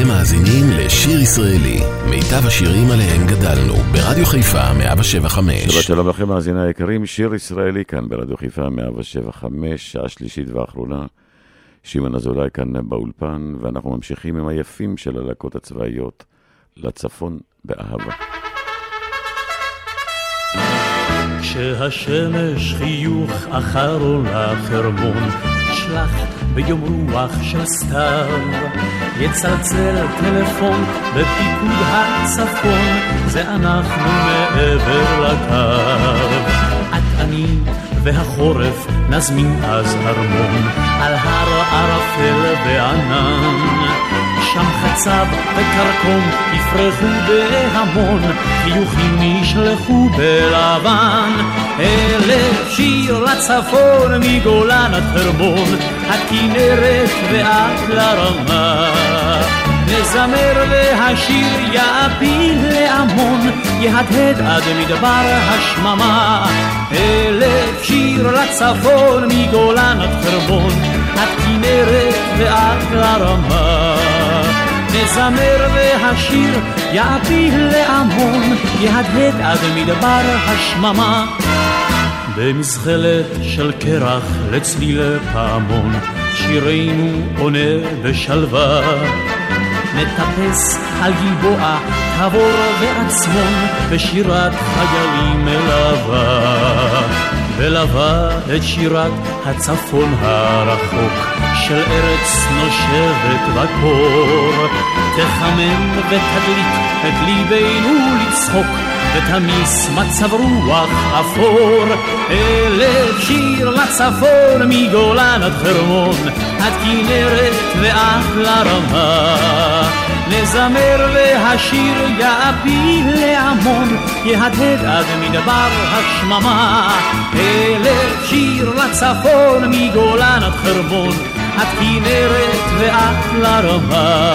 אתם מאזינים לשיר ישראלי, מיטב השירים עליהם גדלנו, ברדיו חיפה 175. שבת שלום לכם, מאזיני היקרים, שיר ישראלי כאן ברדיו חיפה 175, שעה שלישית ואחרונה. שמעון אזולאי כאן באולפן, ואנחנו ממשיכים עם היפים של הלהקות הצבאיות לצפון באהבה. כשהשמש חיוך אחרון לחרמון, שלח ביום רוח של סתיו. יצלצל טלפון בפיקוד הצפון, זה אנחנו מעבר לקו. את אני והחורף נזמין אז ארמון על הר ערפל וענן. שם חצב וכרכום יפרחו בהמון, חיוכים נשלחו בלבן. אלף שיר לצפון מגולן עד חרמון, הכנרת ועד לרמה. נזמר והשיר יעפיל להמון, יהדהד עד מדבר השממה. אלף שיר לצפון מגולן עד חרמון, עד כנרת ועד לרמה. נזמר והשיר יעפיל להמון, יהדהד עד מדבר השממה. במזחלת של קרח לצליל פעמון, שירנו עונה בשלווה. נטפס על גלבוע, תבור ועצמון, בשירת חיילים מלווה. ולווה את שירת הצפון הרחוק, של ארץ נושבת בקור. תחמם ותדליק את ליבנו לצחוק, ותמיס מצב רוח אפור. אלף שיר לצפון מגולן עד חרמון, עד כנרת ועד לרמה. נזמר והשיר יעפיל להמון, יהדהד עד מדבר השממה. אלף שיר לצפון מגולן עד חרמון, עד כנרת ועד לרמה.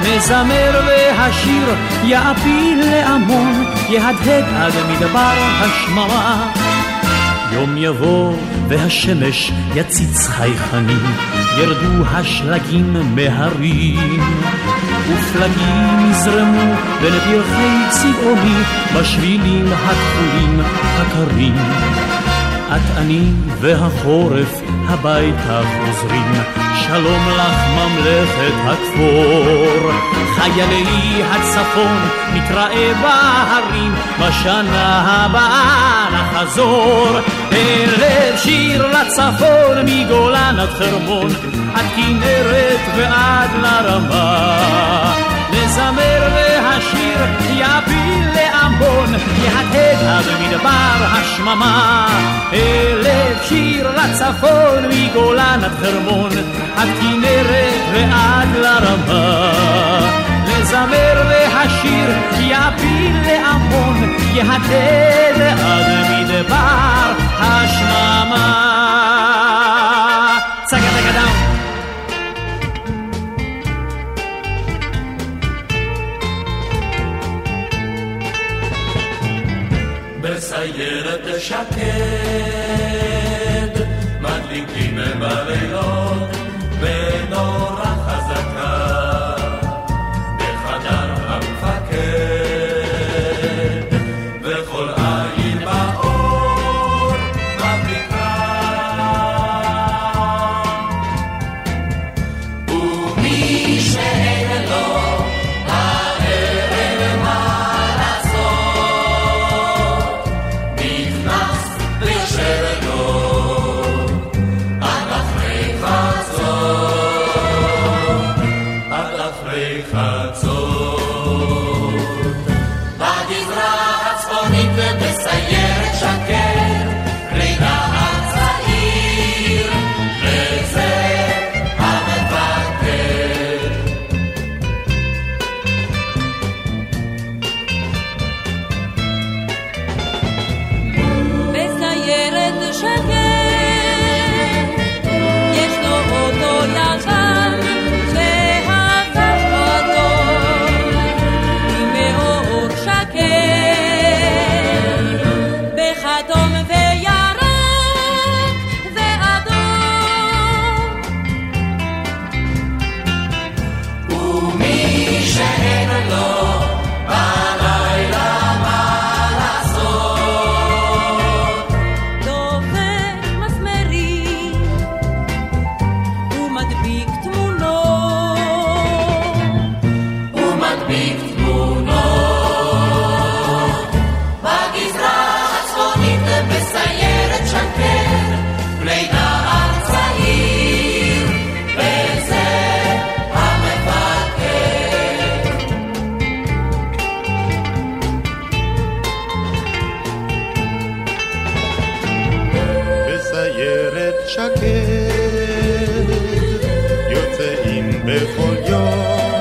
נזמר והשיר יעפיל להמון, יהדהד עד מדבר השממה. יום יבוא והשמש יציץ חייכנים, ירדו השלגים מהרים. ופלגים יזרמו בין פרחי צבעוני, בשבילים הכחולים הקרים. את אני והחורף הביתה חוזרים, שלום לך ממלכת הכפור. חיילי הצפון נתראה בהרים, בשנה הבאה נחזור. ערב שיר לצפון מגולן עד חרמון, עד כנרת ועד לרמה. נזמר והשיר להמון, יהדהד עד מדבר השממה. אלף שיר לצפון מגולן עד חרמון, עד כנרת ועד לרמה. נזמר והשיר יפיל להמון, יהדהד עד מדבר השממה. צגה צגה דאון בסיירת שקד, מדליקים בלילות בנורה me folló.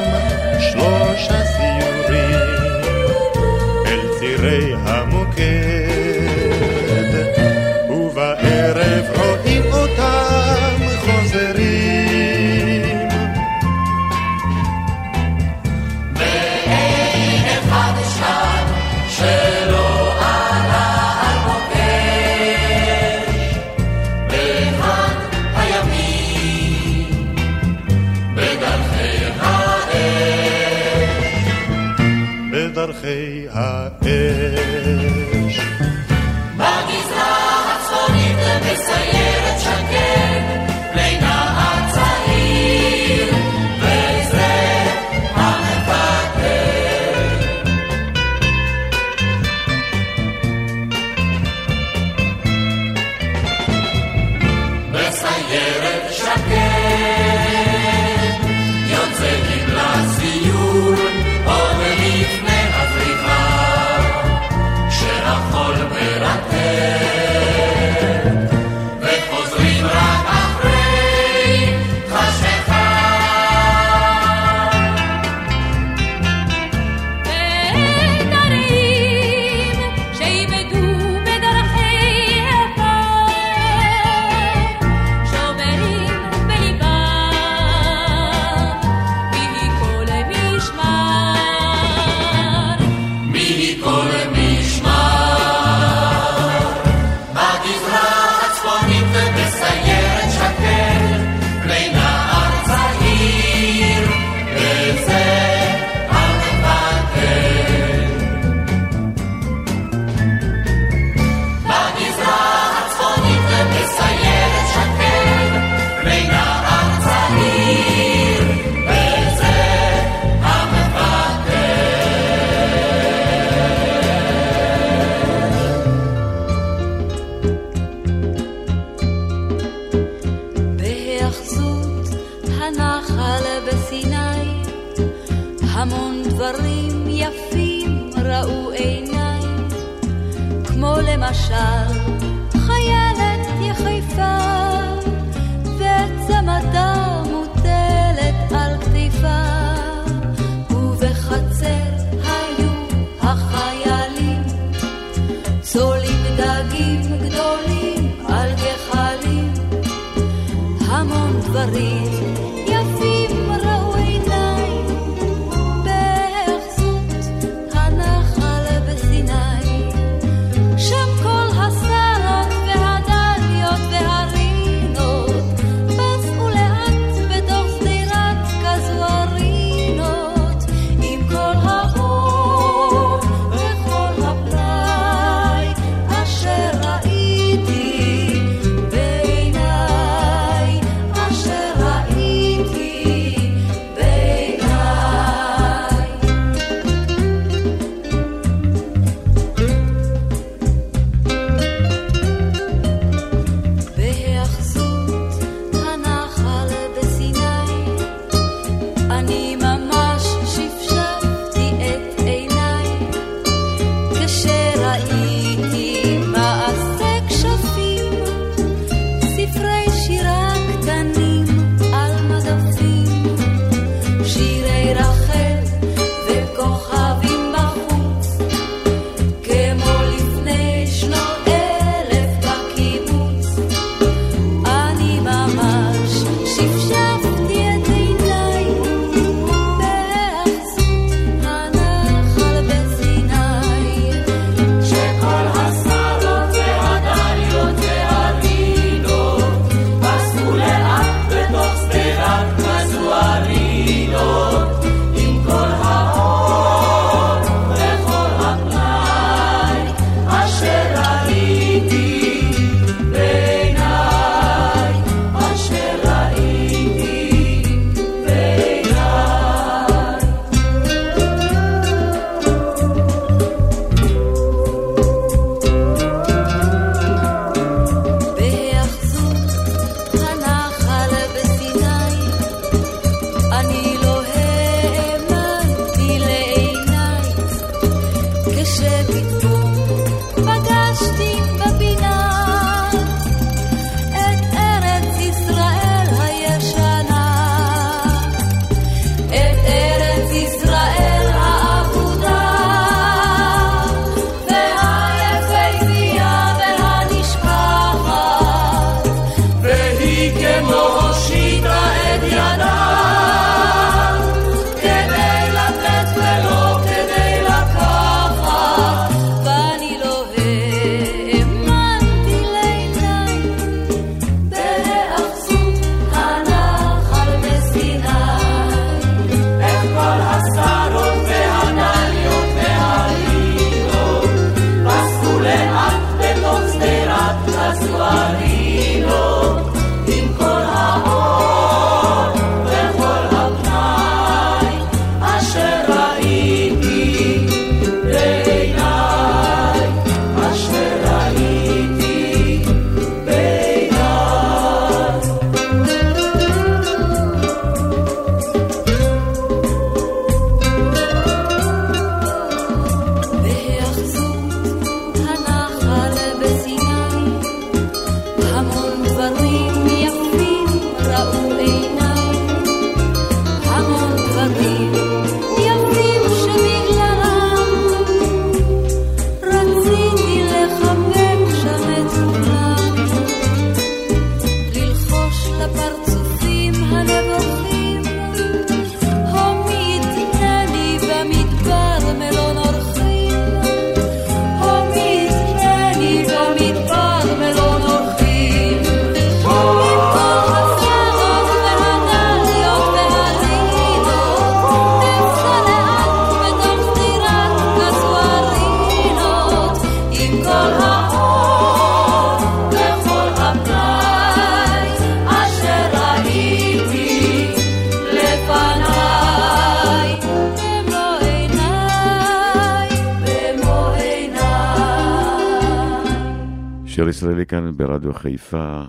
חיפה,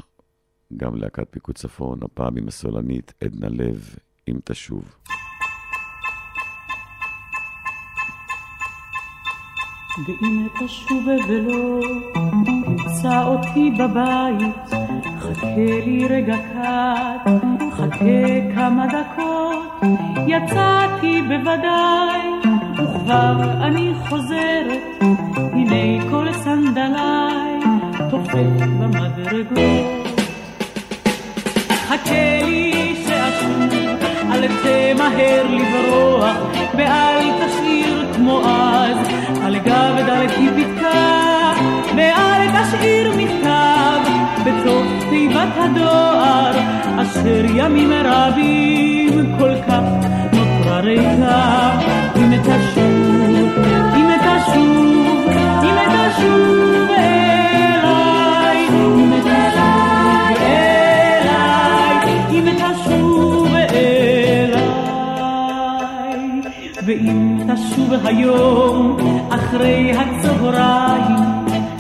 גם להקת פיקוד צפון, הפעם עם הסולנית עדנה לב, אם תשוב. ואם תשוב ולא תמצא אותי בבית, חכה לי רגע קט, חכה כמה דקות, יצאתי בוודאי, וכבר אני חוזרת, הנה כל סנדליי תופק במדרגות. חכה לי שאשוב, אל תמהר לברוח, ואל תשאיר כמו אז, על גב דלתי פתקה, ואל תשאיר מכתב, בתוך תיבת הדואר, אשר ימים רבים כל כך נותרה ריקה, אם תשוב, אם תשוב, אם תשוב אליי, ואם תשוב היום אחרי הצהריים,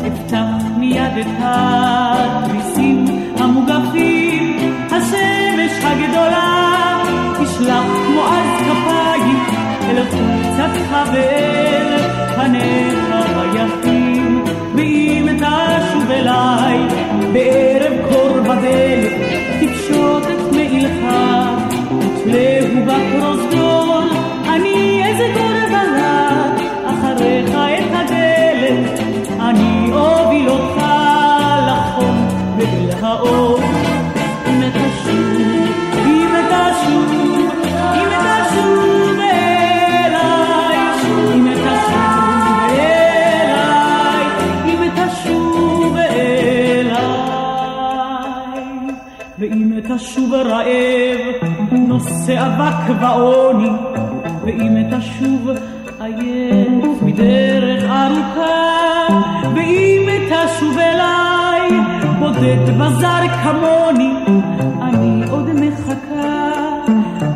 אפתח מיד את התריסים המוגפים, השמש הגדולה תשלח כמו אז כפיים אל חולצתך ואל פניך תשוב אליי בערב קור בדלת, תפשוט את מעילך, ותלהו בפרוזדור, אני אסגור בלט אחריך את הדלת, אני אוביל אותך לחום ואל האור. תשוב רעב, נושא אבק ועוני, ואם תשוב עייף מדרך ארוכה, ואם תשוב אליי, בודד וזר כמוני, אני עוד מחכה,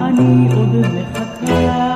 אני עוד מחכה.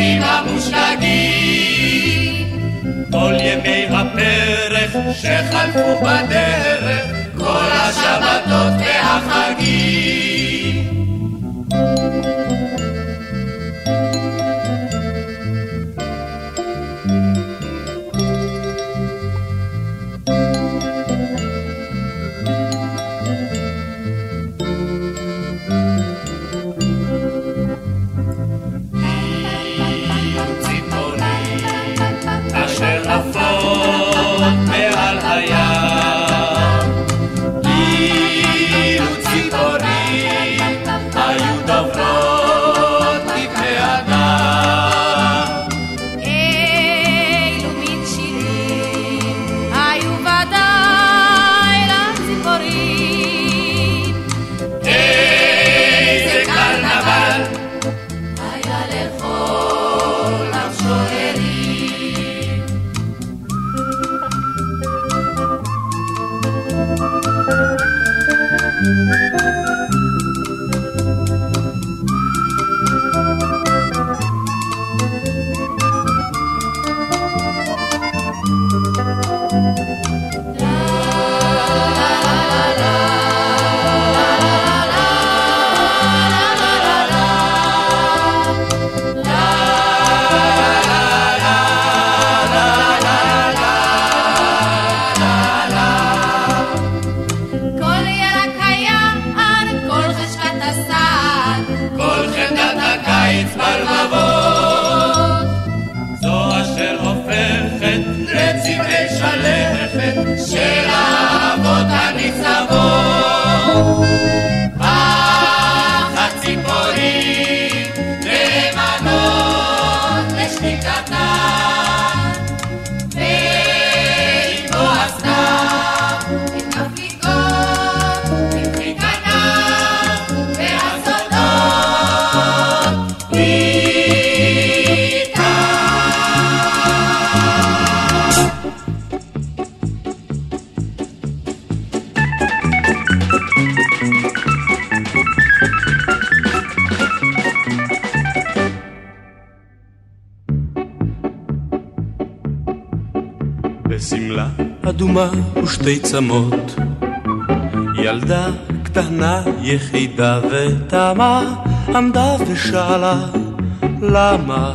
הנכסים המושלגים כל ימי הפרך שחלפו בדרך כל השבתות והחגים אש הלכת ושתי צמות. ילדה קטנה יחידה ותמה עמדה ושאלה למה.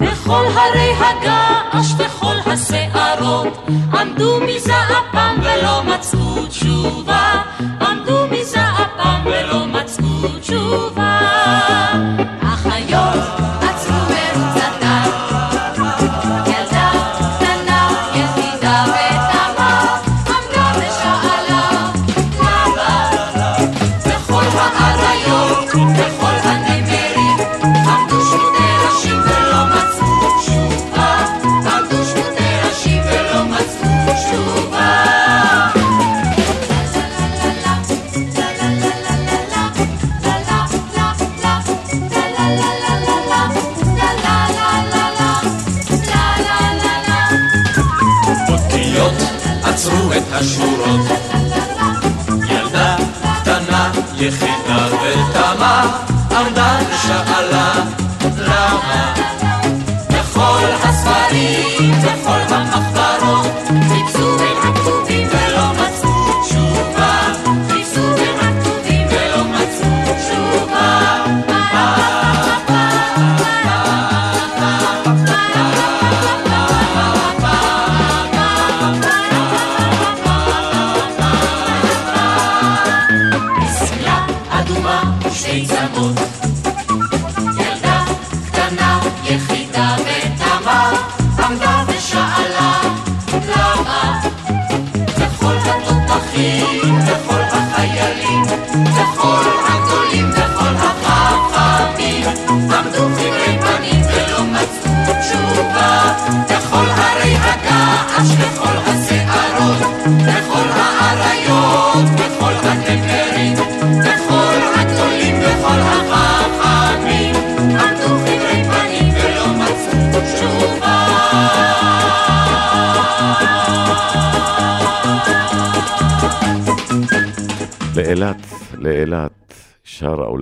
וכל הרי הגעש וכל השערות עמדו מזעפם ולא מצאו תשובה עמדו מזעפם ולא מצאו תשובה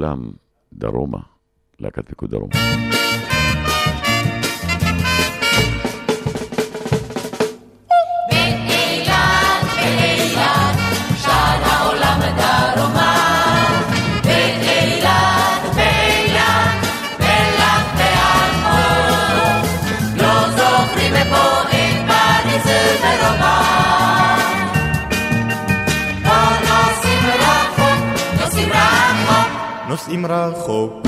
כולם דרומה, להקת פיקוד דרומה. נוסעים רחוק.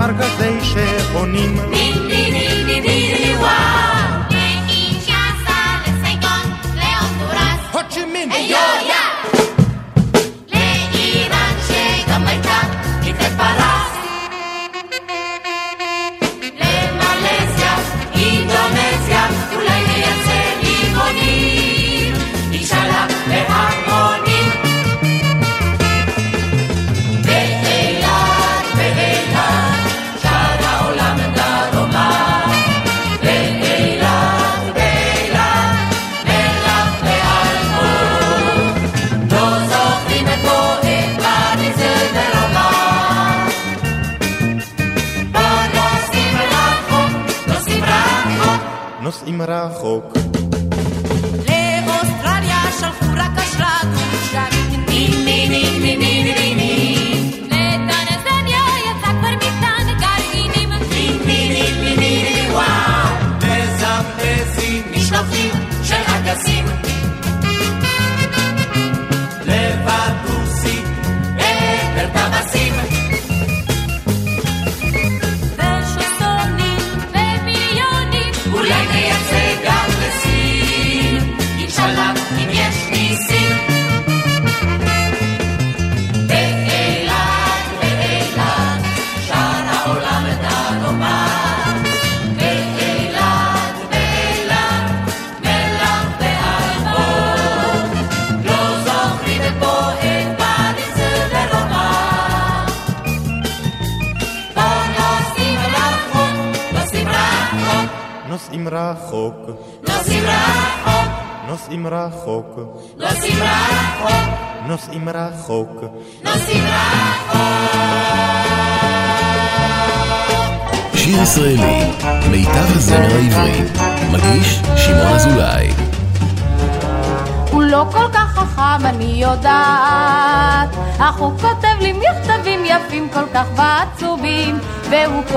לקמבודיה נוסעים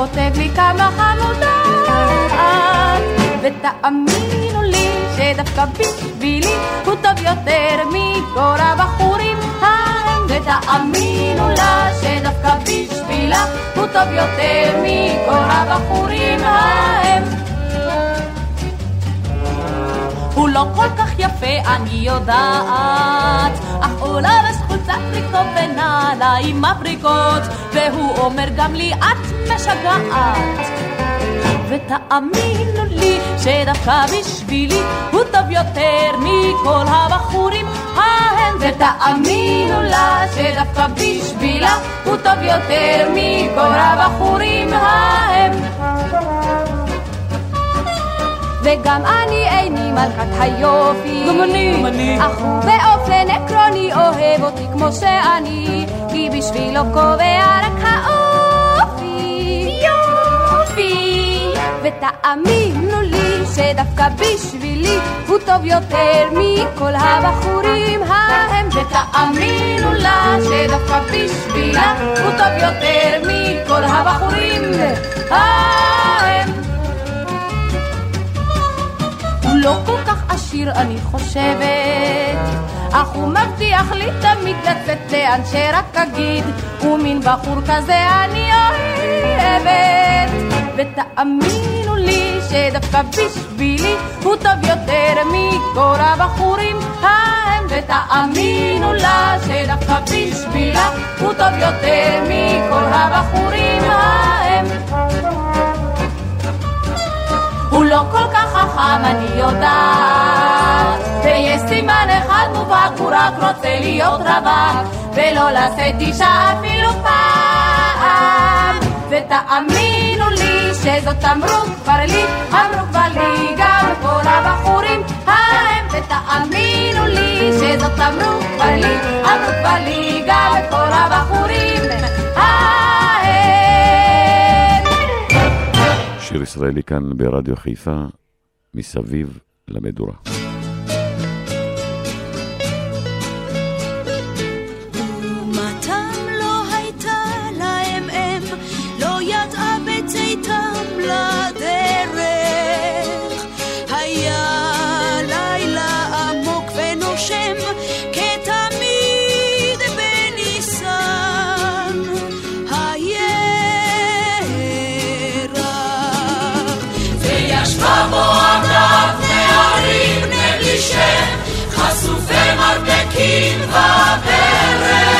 כותב לי כמה חמודות. ותאמינו לי שדווקא בשבילי הוא טוב יותר מכל הבחורים ההם, ותאמינו לה שדווקא בשבילה הוא טוב יותר מכל הבחורים ההם. הוא לא כל כך יפה, אני יודעת, אך הוא לבש פריקו ונעליים מבריקות, והוא אומר גם לי, את משגעת. ותאמינו לי שדווקא בשבילי הוא טוב יותר מכל הבחורים ההם ותאמינו לה שדווקא בשבילה הוא טוב יותר מכל הבחורים ההם וגם אני איני מלכת היופי. גם אני. גם אני. אך הוא באופן עקרוני אוהב אותי כמו שאני, כי בשבילו קובע רק האופי. ותאמינו לי שדווקא בשבילי הוא טוב יותר מכל הבחורים ההם. ותאמינו לה שדווקא בשבילה הוא טוב יותר מכל הבחורים ההם. הוא לא כל כך עשיר אני חושבת אך הוא מבטיח לי תמיד לצאת לאן שרק אגיד ומין בחור כזה אני אוהבת ותאמינו לי שדווקא בשבילי הוא טוב יותר מכל הבחורים ההם ותאמינו לה שדווקא בשבילה הוא טוב יותר מכל הבחורים ההם הוא לא כל כך חכם, אני יודעת. ויש סימן אחד מובהק, הוא רק רוצה להיות רווק, ולא לשאת אישה אפילו פעם. ותאמינו לי שזאת אמרו כבר לי, אמרו כבר לי גם כל הבחורים ההם. ותאמינו לי שזאת אמרו כבר לי, אמרו כבר לי גם כל הבחורים ההם. שיר ישראלי כאן ברדיו חיפה, מסביב למדורה. in the parents.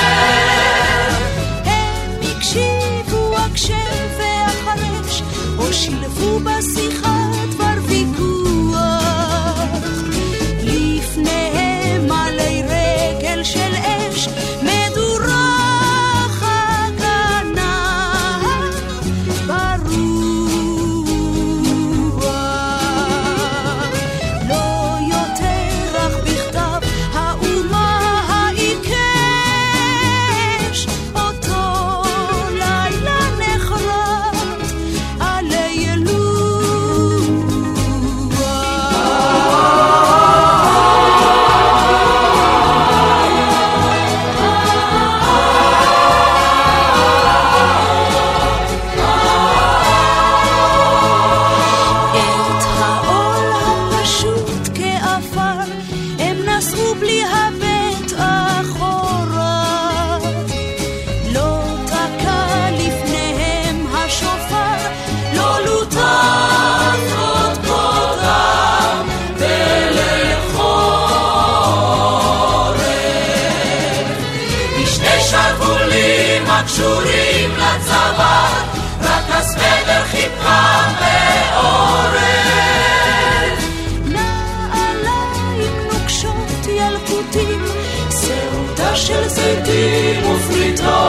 של זיתים ופריטה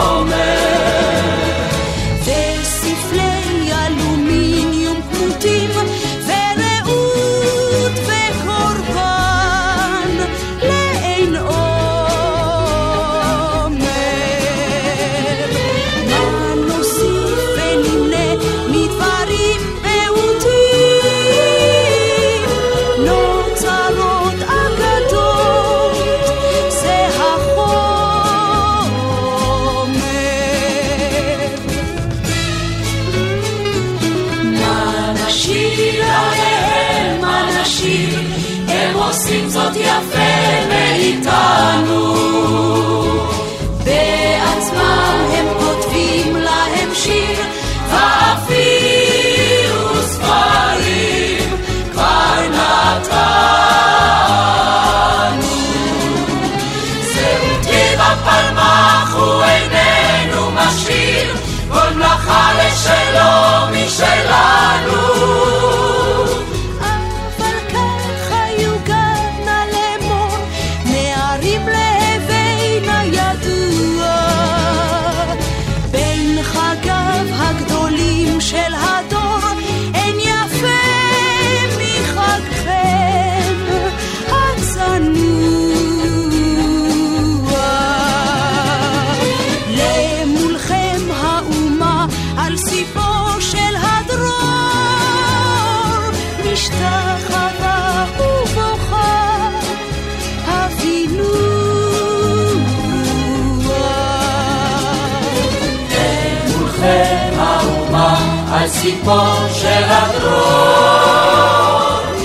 שם האומה על סיפור של הדרום.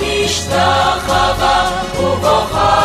משתחווה ובוכה.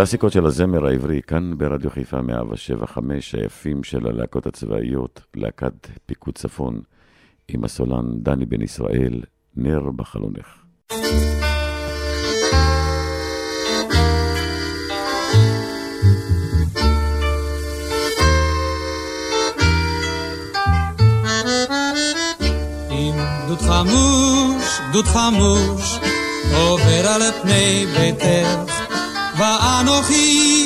קלאסיקות של הזמר העברי, כאן ברדיו חיפה 175, היפים של הלהקות הצבאיות, להקת פיקוד צפון, עם הסולן דני בן ישראל, נר בחלונך. דוד חמוש, דוד חמוש, עובר על פני ביתך, ואנוכי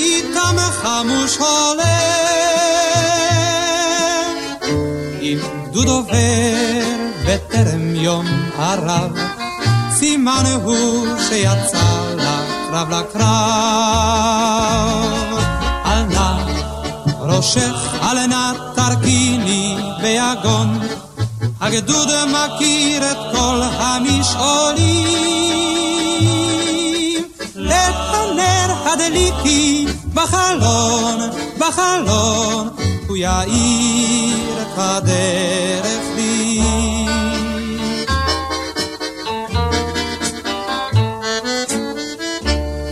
איתם חמוש הולך. אם גדוד עובר בטרם יום הרב, סימן הוא שיצא לקרב לקרב. על נא ראשך, על נא תרכיני ביגון, הגדוד מכיר את כל המשעולים. הנר הדליקי בחלון, בחלון, הוא יאיר את הדרך לי.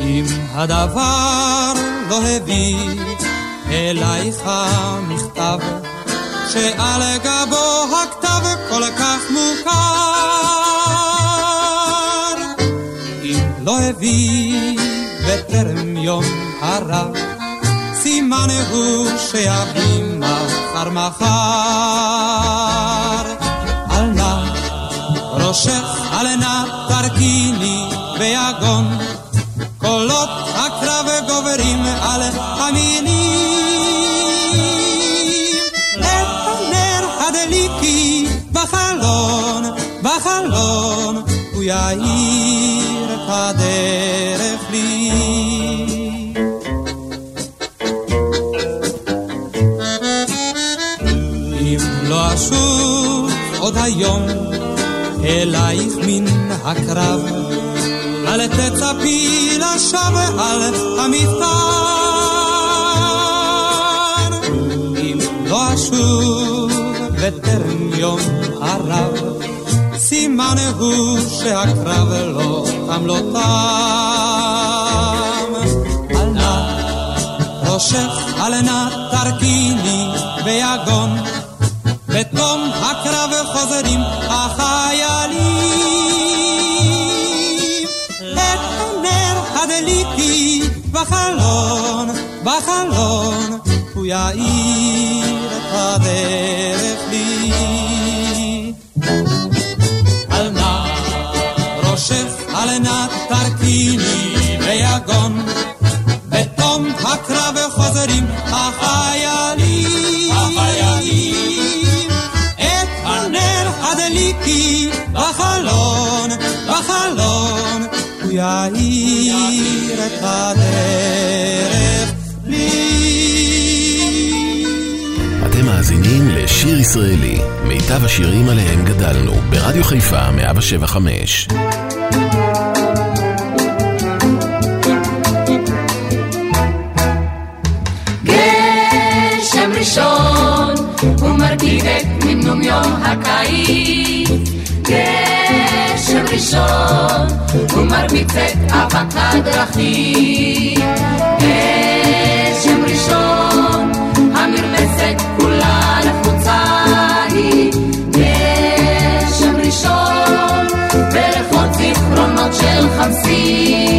אם הדבר לא הביא אלייך מכתב, שעל גבו הכתב כל כך מוכר. יום הרב, סימן הוא שיביא מחר מחר. על נא ראשך, על נא תרכיני ביגון, קולות הקרב גוברים על המינים. את הנר הדליקי בחלון, בחלון, הוא יאיר את הדרך לי. עוד היום אלייך מן הקרב, אל תצפי לשווא על המפתן. אם לא אשוב בטרם יום הרב, סימן הוא שהקרב לא תם לא תם. על נא ראשך, על נא תרכיני ביגון, בתום הקרב חוזרים החיילים. את הנר הדליקי בחלון, בחלון, הוא יאיר את הדרך יאיר את הדרך לי. אתם מאזינים לשיר ישראלי, מיטב השירים עליהם גדלנו, ברדיו חיפה 175. גשם ראשון, הוא מרקיד את נמנום יום הקיץ. גשם ראשון, את אבק הדרכים. גשם ראשון, המרפסת כולה לחוצה היא. גשם ראשון, בריחות זיכרונות של חמסין.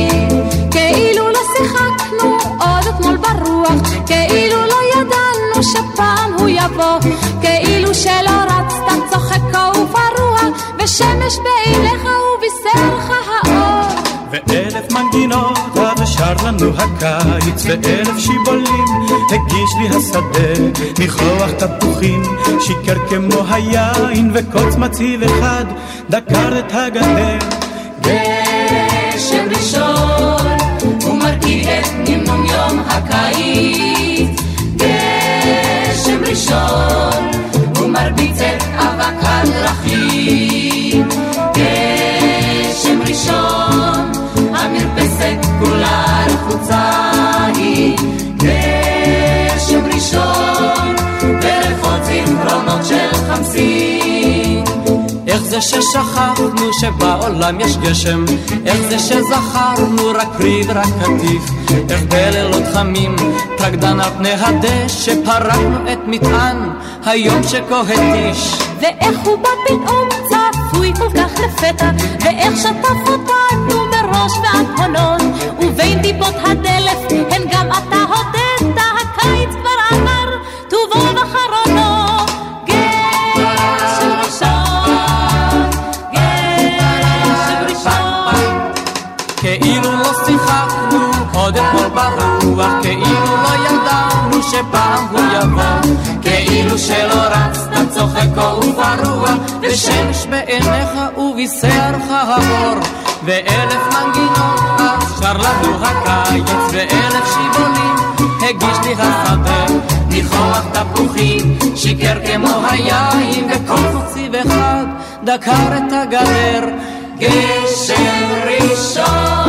מנגינות אז שר לנו הקיץ, ואלף שיבולים הגיש לי השדה, מכוח תפוחים שיקר כמו היין, וקוץ מציב אחד דקר את הגדר. גשם ראשון, הוא מרכיב את נמנום יום הקיץ. גשם ראשון, הוא מרביץ את אבק הדרכים. כולה רחוצה היא. גשם ראשון, וריחות זיכרונות של חמסין. איך זה ששכחנו שבעולם יש גשם? איך זה שזכרנו רק פרי ורק קטיף? איך בלילות חמים פרקדן על פני הדשא פרקנו את מטען היום שכה התיש? ואיך הוא בא פתאום צפוי כל כך לפתע, ואיך שטף אותנו מראש ועד ובין טיפות הדלף הן גם אתה הודית, הקיץ כבר עבר, טובו וחרונו. גשם ראשון, גשם ראשון. כאילו לא שיחקנו קודם כל ברוח, כאילו לא ידענו שפעם הוא יבוא, כאילו שלא רצת צוחק ופרוע, ושמש בעיניך ובישרך האור, ואלף מנגינות שר לנו הקיץ, ואלף שיבולים הגיש לי השדה, ניחוח תפוחים, שיקר כמו היין, וכל חציב אחד דקר את הגדר. גשם ראשון,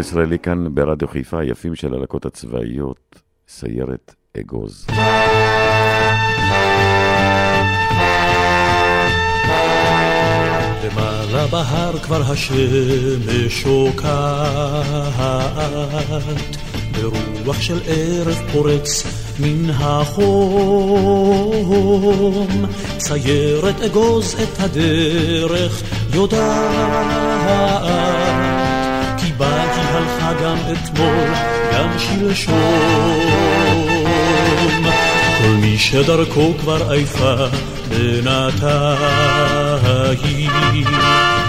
ישראלי כאן ברדיו חיפה, היפים של הלקות הצבאיות, סיירת אגוז. למעלה בהר כבר השמש שוקעת, ברוח של ערב פורץ מן החום. סיירת אגוז את הדרך יודעת, בה היא הלכה גם אתמול, גם שלשום. כל מי שדרכו כבר עייפה בינתיים,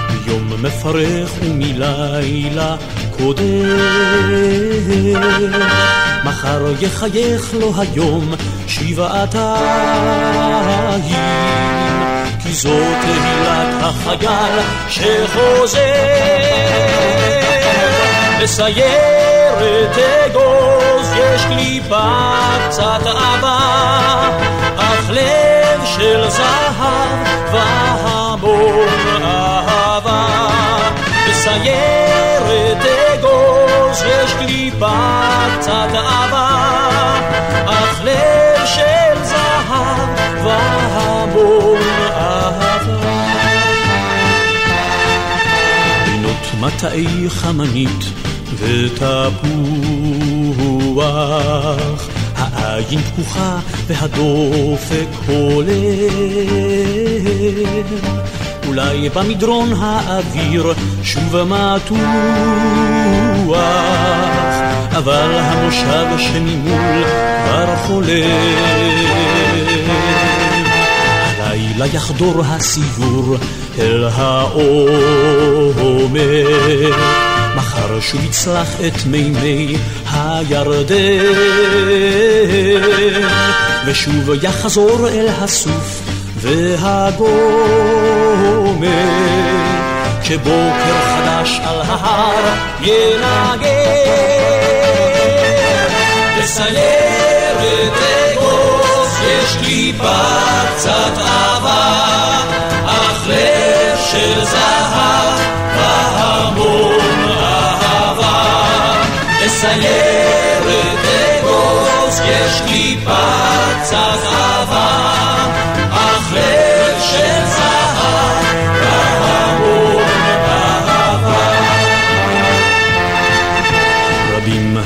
מיום מפרך ומלילה קודם. מחר יחייך לו היום שבעתיים, כי זו תהילת החייל שחוזר. בסיירת אגוז יש קליפה קצת עבה, אך לב של זהב והמון אהבה. בסיירת אגוז יש קליפה קצת עבה, מטעי חמנית ותפוח, העין פקוחה והדופק הולם. אולי במדרון האוויר שוב מתוח, אבל המושב שממול כבר חולם. הלילה יחדור הסיור אל העומר, מחר שוב יצלח את מימי הירדן, ושוב יחזור אל הסוף והגומר, כשבוקר חדש על ההר ינגן. יש קצת אהבה, אך לב של זהב,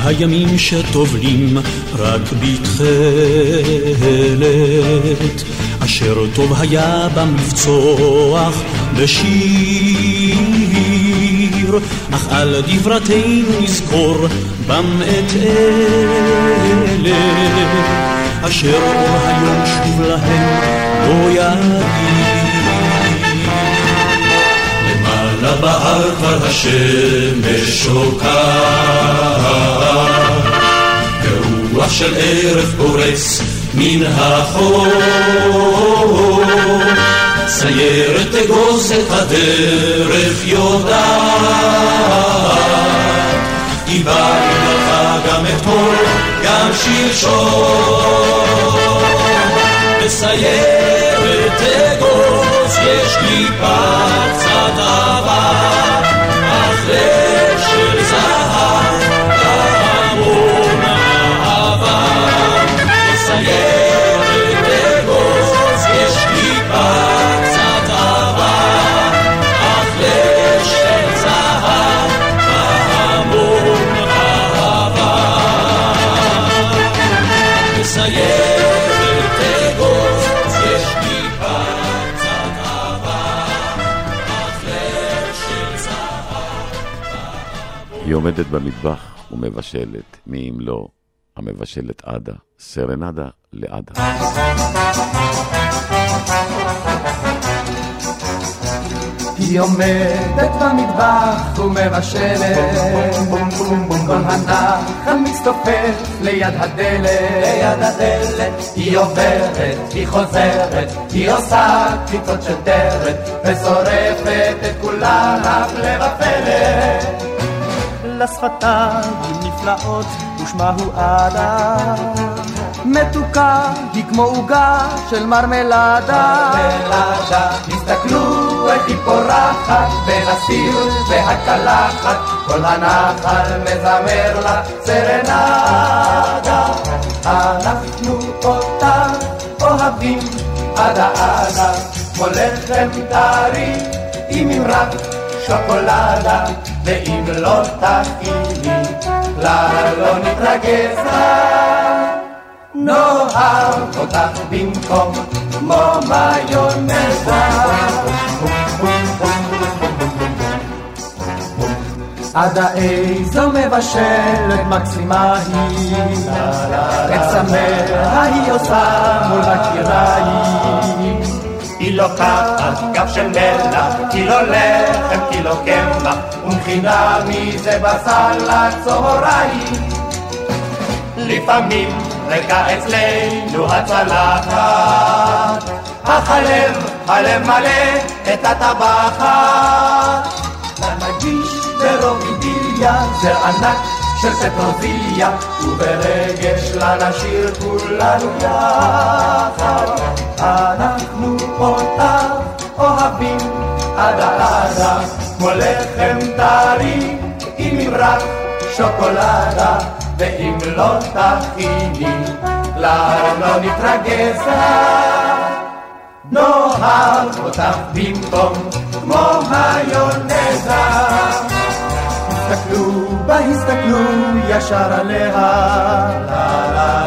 הימים שטובלים רק בתכלת, אשר טוב היה במבצוח בשיר, אך על דברתנו נזכור בם את אלה, אשר אור היום שוב להם לא יגיד. למעלה בהר כבר השמש שוקעת, ורוח של ערב פורץ מן החור. סיירת אגוז את הדרך יודעת, דיברנו לך גם אתמול, גם שלשום. בסיירת אגוז יש לי קצת אהבה, אך לב של זהב, היא עומדת במטבח ומבשלת, מי אם לא המבשלת עדה, סרנדה לעדה. היא עומדת במטבח ומבשלת, כל הנחל מצטופף ליד הדלת, ליד הדלת, היא עוברת, היא חוזרת, היא עושה קציצות של דרת, ושורפת את כולן הפלא ופלא. לשפתיים נפלאות ושמה הוא עדה. מתוקה היא כמו עוגה של מרמלדה. מרמלדה, תסתכלו איך היא פורחת בין הסיר והקלחת, כל הנחל מזמר לה סרנדה. אנחנו אותה אוהבים עדה עדה, כמו לחם טרי עם ממרק שוקולדה, ואם לא תכיני, כלל לא נתרגז נאהב אותך במקום כמו מיונזה. עדה איזו מבשלת מקסימה היא, את צמאה היא עושה מול הקיריים. היא לוקחת גב של מלח, קילו לחם, קילו קמח, ומכינה מזה בשר לצהריים. לפעמים ריקה אצלנו הצלחת, אך הלב, הלב מלא את הטבחת. לנגיש ברוב אידיליה, זר ענק של פטרוזיליה, וברגש לנשיר כולנו יחד. אנחנו אותך אוהבים עדה עדה, כמו לחם טרי עם מברק שוקולדה, ואם לא תכיני, כלל לא נתרגז. נאהב אותך במקום כמו היונזה. הסתכלו בה, הסתכלו ישר עליה,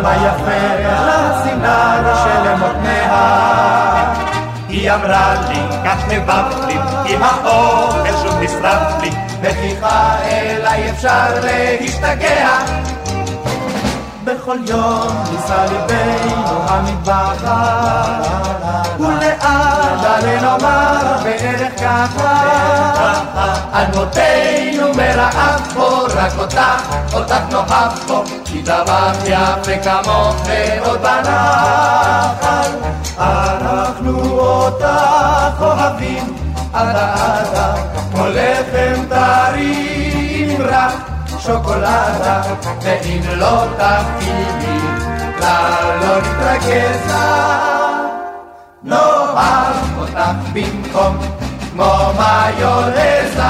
מה יפה לה סינר שלמותניה. היא אמרה לי, כך נבבת לי, אם האוכל שוב נשרף לי, בכיחה אליי אפשר להשתגע. בכל יום ניסה ליבנו המטבחת, ולעד עלינו אמר בערך ככה, על מותנו מרעב פה, רק אותך, אותך נאהב פה, כי דבר יפה כמוך ועוד בנחל, אנחנו אותך אוהבים, עדה עדה, כמו לחם טרי עם רך. שוקולדה, ואם לא תכיני, כלל לא נתרגז נאהב אותך במקום כמו מיונזה.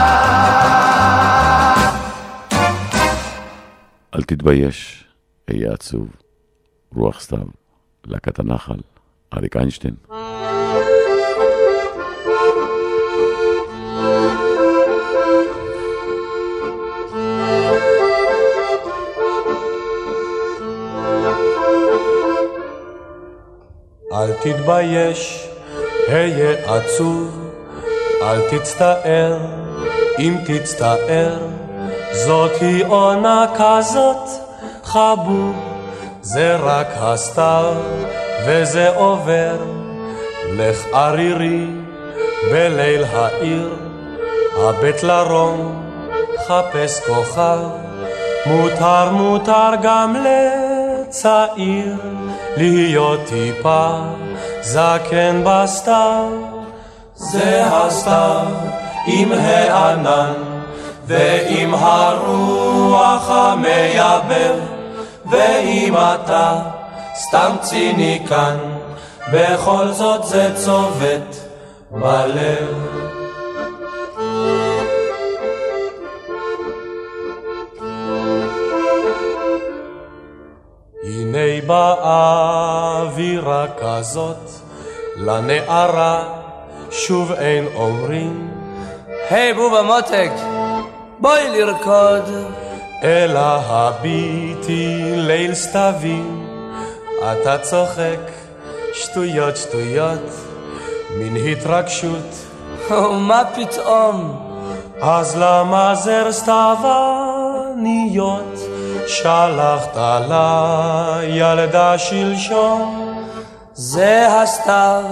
אל תתבייש, אהיה עצוב, רוח סתיו, להקת הנחל, אריק איינשטיין. אל תתבייש, היה עצוב, אל תצטער, אם תצטער, זאת היא עונה כזאת, חבוב, זה רק הסתיו, וזה עובר. לך ערירי בליל העיר, הבט לרום, חפש כוכב, מותר מותר גם לצעיר. להיות טיפה זקן בסתיו. זה הסתיו עם הענן ועם הרוח המייבב ואם אתה סתם ציניקן בכל זאת זה צובט בלב הנה באה אווירה כזאת, לנערה שוב אין אומרים. היי בובה מותק, בואי לרקוד. אלא הביטי ליל סתווים, אתה צוחק, שטויות שטויות, מין התרגשות. מה פתאום? אז למה זר שלחת לילדה שלשום. זה הסתיו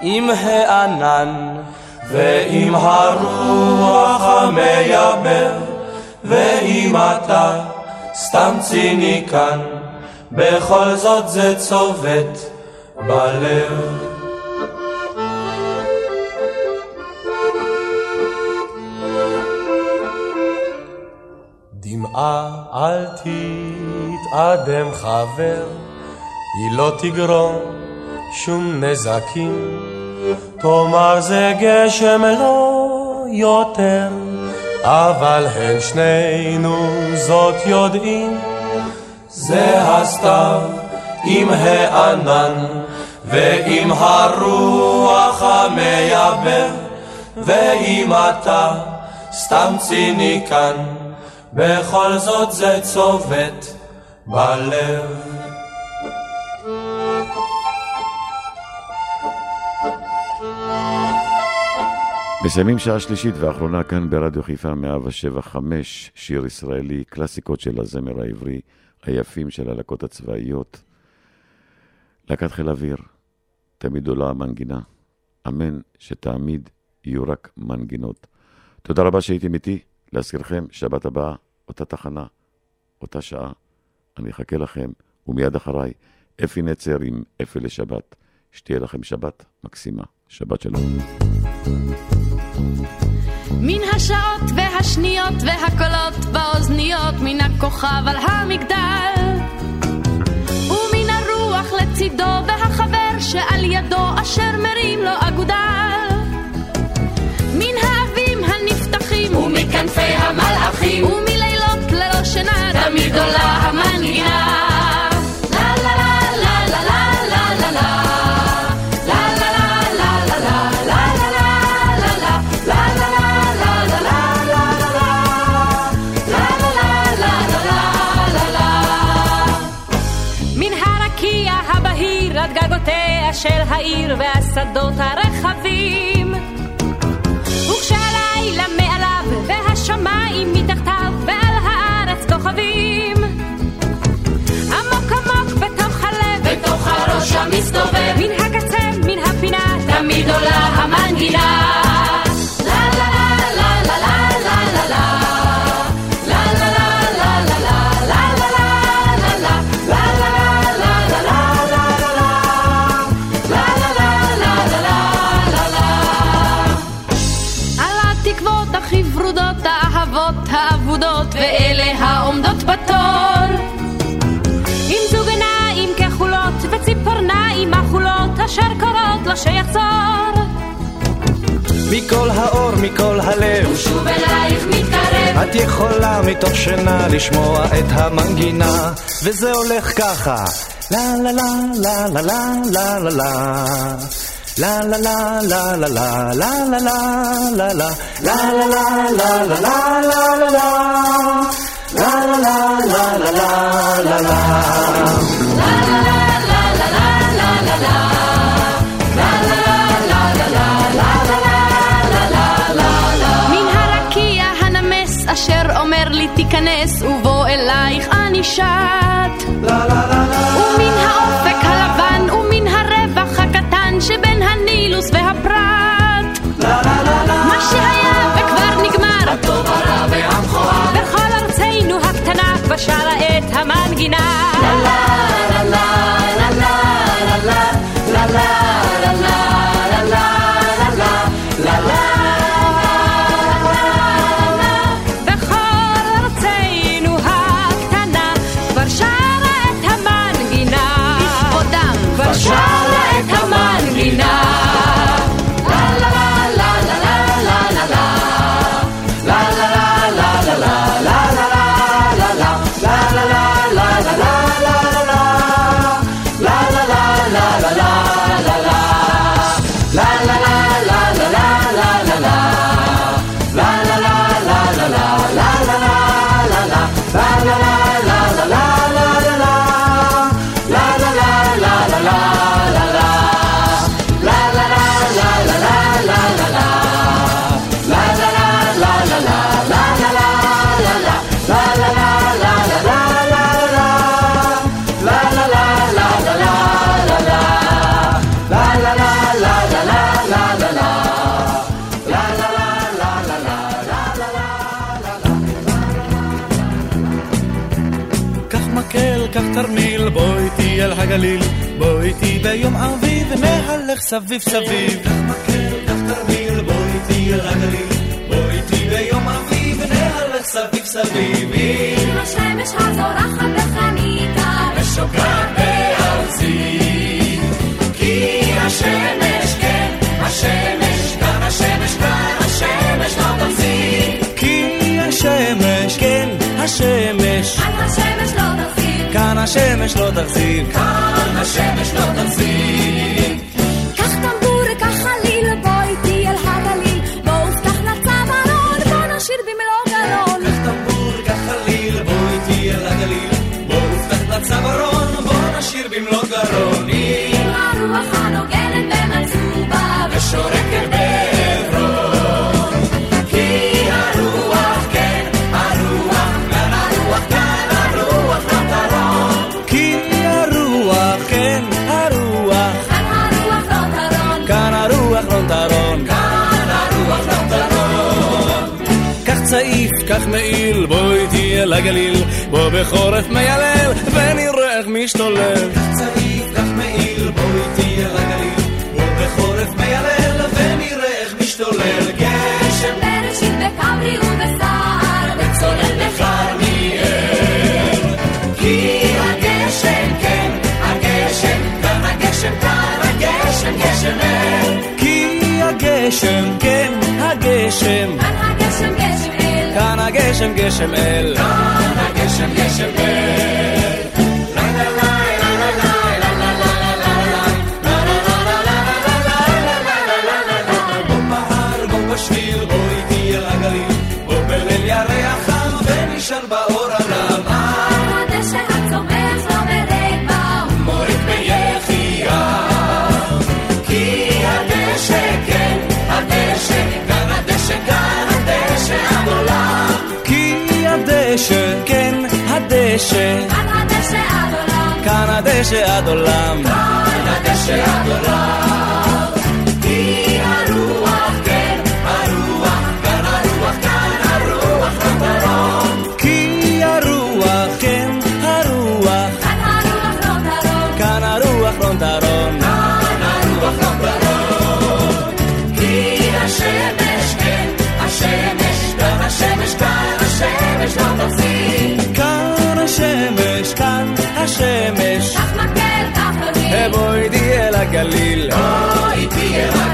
עם הענן ועם הרוח המייבב ואם אתה סתם ציניקן בכל זאת זה צובט בלב דמעה אל תתאדם חבר, היא לא תגרום שום נזקים. תאמר זה גשם לא יותר, אבל הן שנינו זאת יודעים. זה הסתיו עם הענן ועם הרוח המייבב, ואם אתה סתם ציניקן בכל זאת זה צובט בלב. מסיימים שעה שלישית ואחרונה כאן ברדיו חיפה 175, שיר ישראלי, קלאסיקות של הזמר העברי, היפים של הלקות הצבאיות. להקת חיל אוויר, תמיד עולה המנגינה. אמן שתמיד יהיו רק מנגינות. תודה רבה שהייתם איתי. להזכירכם, שבת הבאה, אותה תחנה, אותה שעה. אני אחכה לכם, ומיד אחריי, אפי נצר עם אפי לשבת. שתהיה לכם שבת מקסימה. שבת שלום. מן השעות והשניות והקולות באוזניות, מן הכוכב על המגדל. ומן הרוח לצידו והחבר שעל ידו אשר מרים לו אגודל. מן הנפתחים ומכנפי המלאכים ומלילות ללא שינה תמיד עולה המנגינה של העיר והשדות הרחבים. וכשהלילה מעליו והשמיים מתחתיו אשר קוראות לו שיחזור. מכל האור, מכל הלב, הוא שוב אלייך מתקרב. את יכולה מתוך שינה לשמוע את המנגינה, וזה הולך ככה. La la la la la la la la la. La la la la la la la la la la la la la la la la la la la la La la la la la la אשר אומר לי תיכנס ובוא אלייך אני שט ומן האופק הלבן ומן הרווח הקטן שבין הנילוס והפרת מה שהיה וכבר נגמר הטוב הרע והמכוער בכל ארצנו הקטנה בשרה את המנגינה בכל סביב סביב. קח מקל, קח תרמיל, בוא איתי אל הגליל, בוא איתי ביום אביב, נהלך סביב סביב. אם השמש הזורחת בחניתה ושוקעת בארצי, כי השמש, כן, השמש, כאן השמש, כאן השמש לא תפסיק. כי השמש, כן, השמש, כאן השמש לא תפסיק. כאן השמש לא תחזיק. כאן השמש לא תפסיק. גרון. עם הרוח הנוגנת במצובה, ושורקת בעברון. כי הרוח, כן, הרוח, כאן הרוח, כאן הרוח לא. כי הרוח, כן, הרוח, כאן הרוח לא תרון. כאן הרוח לא תרון. כאן הרוח לא תרון. קח צעיף, קח מעיל, בוא איתי אל הגליל, בוא בחורף מיילל, ונראה משתולל. קח צעיף, קח מעיל, בוא איתי אל הגליל, בוא בחורף מיילל, ונראה איך משתולל. גשם בראשית בכברי ובסער, וצולל בכרמיאל. כי הגשם, כן, הגשם, כאן הגשם, כאן הגשם, גשם אל. כי הגשם, כן, הגשם, כאן הגשם, גשם אל. כאן הגשם, גשם אל. כאן הגשם, גשם אל. הדשא, כאן הדשא עד עולם, כאן הדשא עד עולם, כאן הדשא עד עולם. השמש. אך מקל, אך נזיל. בואי תהיה לגליל. בואי תהיה לגליל.